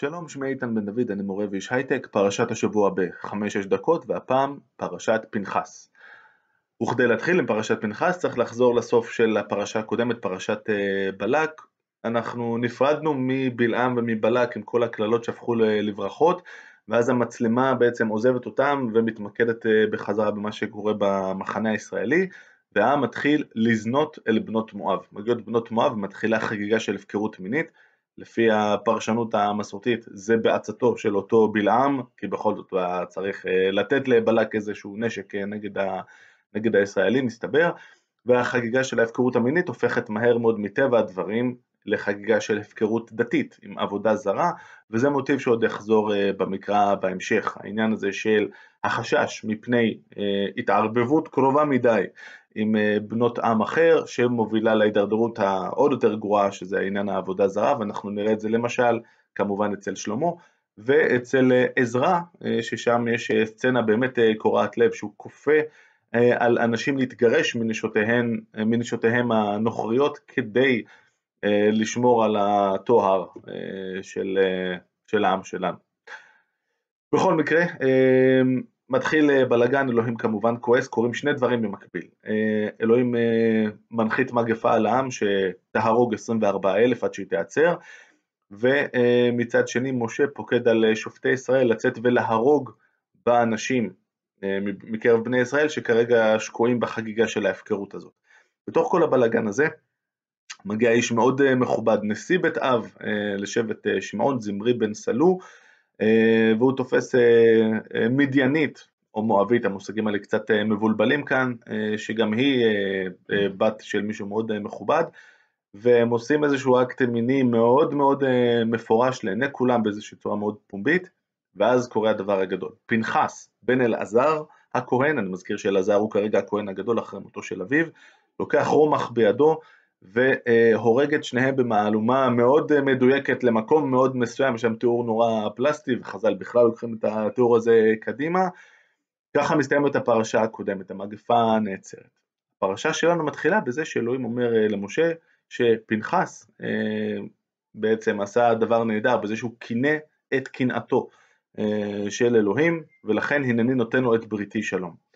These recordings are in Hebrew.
שלום, שמי איתן בן דוד, אני מורה ואיש הייטק, פרשת השבוע ב-5-6 דקות, והפעם פרשת פנחס. וכדי להתחיל עם פרשת פנחס צריך לחזור לסוף של הפרשה הקודמת, פרשת uh, בלק. אנחנו נפרדנו מבלעם ומבלק עם כל הקללות שהפכו לברכות, ואז המצלמה בעצם עוזבת אותם ומתמקדת uh, בחזרה במה שקורה במחנה הישראלי, והעם מתחיל לזנות אל בנות מואב. מגיעות בנות מואב ומתחילה חגיגה של הפקרות מינית. לפי הפרשנות המסורתית זה בעצתו של אותו בלעם, כי בכל זאת הוא צריך אה, לתת לבלק איזשהו נשק אה, נגד, ה, נגד הישראלים, מסתבר, והחגיגה של ההפקרות המינית הופכת מהר מאוד מטבע הדברים לחגיגה של הפקרות דתית עם עבודה זרה, וזה מוטיב שעוד יחזור אה, במקרא בהמשך, העניין הזה של החשש מפני התערבבות קרובה מדי עם אה, בנות עם אחר שמובילה להידרדרות העוד יותר גרועה שזה העניין העבודה זרה ואנחנו נראה את זה למשל כמובן אצל שלמה ואצל אה, עזרא אה, ששם יש סצנה באמת קורעת לב שהוא כופה על אנשים להתגרש מנשותיהם, מנשותיהם הנוכריות כדי לשמור על הטוהר של, של העם שלנו. בכל מקרה מתחיל אה, בלאגן, אלוהים כמובן כועס, קורים שני דברים במקביל. אה, אלוהים אה, מנחית מגפה על העם שתהרוג 24 אלף עד שהיא תיעצר, ומצד שני משה פוקד על שופטי ישראל לצאת ולהרוג באנשים מקרב בני ישראל שכרגע שקועים בחגיגה של ההפקרות הזאת. בתוך כל הבלאגן הזה מגיע איש מאוד מכובד, נשיא בית אב לשבט שמעון, זמרי בן סלו, והוא תופס אה, אה, מדיינית או מואבית, המושגים האלה קצת מבולבלים כאן, שגם היא בת של מישהו מאוד מכובד, והם עושים איזשהו אקט מיני מאוד מאוד מפורש לעיני כולם באיזושהי צורה מאוד פומבית, ואז קורה הדבר הגדול. פנחס בן אלעזר הכהן, אני מזכיר שאלעזר הוא כרגע הכהן הגדול אחרי מותו של אביו, לוקח רומח בידו והורג את שניהם במהלומה מאוד מדויקת למקום מאוד מסוים, שם תיאור נורא פלסטי, וחז"ל בכלל לוקחים את התיאור הזה קדימה. ככה מסתיימת הפרשה הקודמת, המגפה נעצרת. הפרשה שלנו מתחילה בזה שאלוהים אומר אה, למשה שפנחס אה, בעצם עשה דבר נהדר בזה שהוא קינא את קנאתו אה, של אלוהים, ולכן הנני נותן לו את בריתי שלום.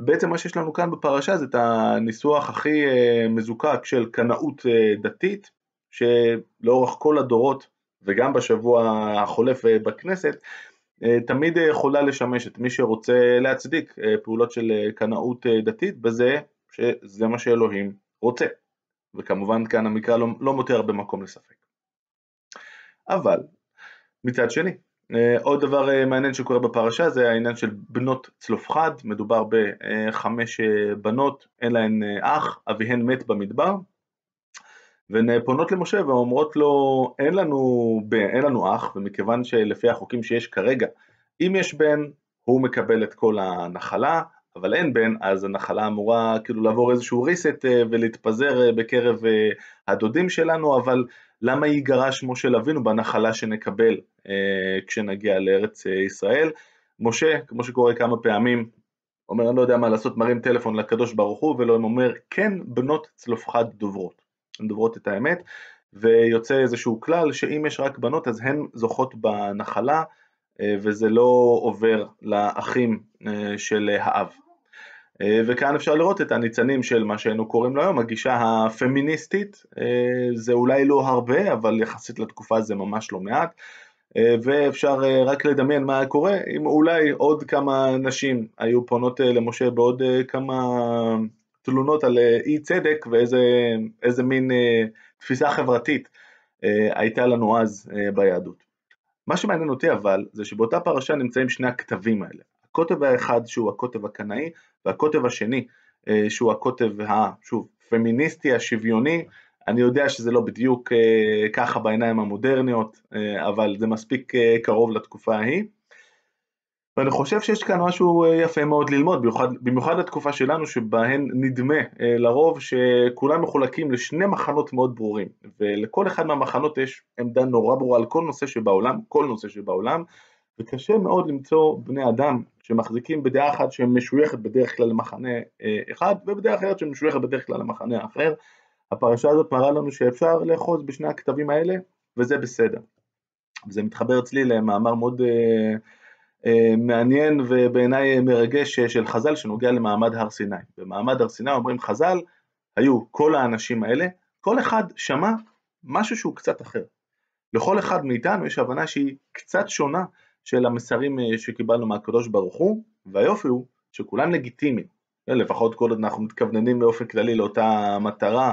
ובעצם מה שיש לנו כאן בפרשה זה את הניסוח הכי אה, מזוקק של קנאות אה, דתית, שלאורך כל הדורות וגם בשבוע החולף אה, בכנסת, תמיד יכולה לשמש את מי שרוצה להצדיק פעולות של קנאות דתית בזה שזה מה שאלוהים רוצה. וכמובן כאן המקרא לא, לא מותיר הרבה מקום לספק. אבל מצד שני, עוד דבר אה, מעניין שקורה בפרשה זה העניין של בנות צלופחד, מדובר בחמש אה, בנות, אין להן אח, אביהן מת במדבר, והן פונות למשה ואומרות לו אין לנו, אין לנו אח, ומכיוון שלפי החוקים שיש כרגע, אם יש בן הוא מקבל את כל הנחלה, אבל אין בן, אז הנחלה אמורה כאילו לעבור איזשהו reset ולהתפזר בקרב הדודים שלנו, אבל למה ייגרע שמו של אבינו בנחלה שנקבל אה, כשנגיע לארץ אה, ישראל? משה, כמו שקורה כמה פעמים, אומר אני לא יודע מה לעשות, מרים טלפון לקדוש ברוך הוא, ואלוהים אומר כן בנות צלופחד דוברות, הן דוברות את האמת, ויוצא איזשהו כלל שאם יש רק בנות אז הן זוכות בנחלה, אה, וזה לא עובר לאחים של האב. אה, וכאן אפשר לראות את הניצנים של מה שהיינו קוראים לו היום, הגישה הפמיניסטית, אה, זה אולי לא הרבה, אבל יחסית לתקופה זה ממש לא מעט, אה, ואפשר רק לדמיין מה קורה אם אולי עוד כמה נשים היו פונות למשה בעוד כמה תלונות על אי צדק ואיזה מין תפיסה חברתית הייתה לנו אז ביהדות. מה שמעניין אותי אבל, זה שבאותה פרשה נמצאים שני הכתבים האלה. הקוטב האחד שהוא הקוטב הקנאי והקוטב השני אה, שהוא הקוטב השוב פמיניסטי השוויוני. אני יודע שזה לא בדיוק אה, ככה בעיניים המודרניות אה, אבל זה מספיק קרוב לתקופה ההיא. ואני חושב שיש כאן משהו יפה מאוד ללמוד, במיוחד, במיוחד לתקופה שלנו שבהן נדמה לרוב שכולם מחולקים לשני מחנות מאוד ברורים. ולכל אחד מהמחנות יש עמדה נורא ברורה על כל נושא שבעולם, כל נושא שבעולם וקשה מאוד למצוא בני אדם שמחזיקים בדעה אחת שמשויכת בדרך כלל למחנה אה, אחד ובדעה אחרת שמשויכת בדרך כלל למחנה האחר. הפרשה הזאת מראה לנו שאפשר לאחוז בשני הכתבים האלה וזה בסדר. וזה מתחבר אצלי למאמר מאוד אה, אה, מעניין ובעיניי מרגש של חז"ל שנוגע למעמד הר סיני. במעמד הר סיני אומרים חז"ל, היו כל האנשים האלה, כל אחד שמע משהו שהוא קצת אחר. לכל אחד מאיתנו יש הבנה שהיא קצת שונה של המסרים אה, שקיבלנו מהקדוש ברוך הוא, והיופי הוא שכולם לגיטימיים, אה, לפחות כל עוד אנחנו מתכווננים באופן כללי לאותה מטרה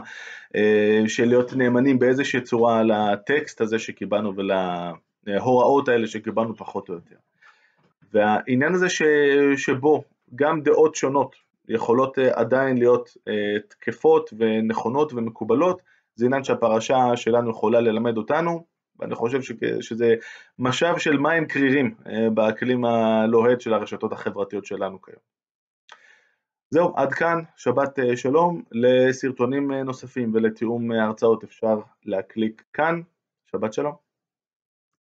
אה, של להיות נאמנים באיזושהי צורה לטקסט הזה שקיבלנו ולהוראות האלה שקיבלנו פחות או יותר. והעניין הזה ש, שבו גם דעות שונות יכולות עדיין להיות תקפות ונכונות ומקובלות, זה עניין שהפרשה שלנו יכולה ללמד אותנו, ואני חושב שזה משאב של מים קרירים אה, באקלים הלוהט של הרשתות החברתיות שלנו כיום. זהו, עד כאן, שבת אה, שלום. לסרטונים אה, נוספים ולתיאום הרצאות אפשר להקליק כאן. שבת שלום.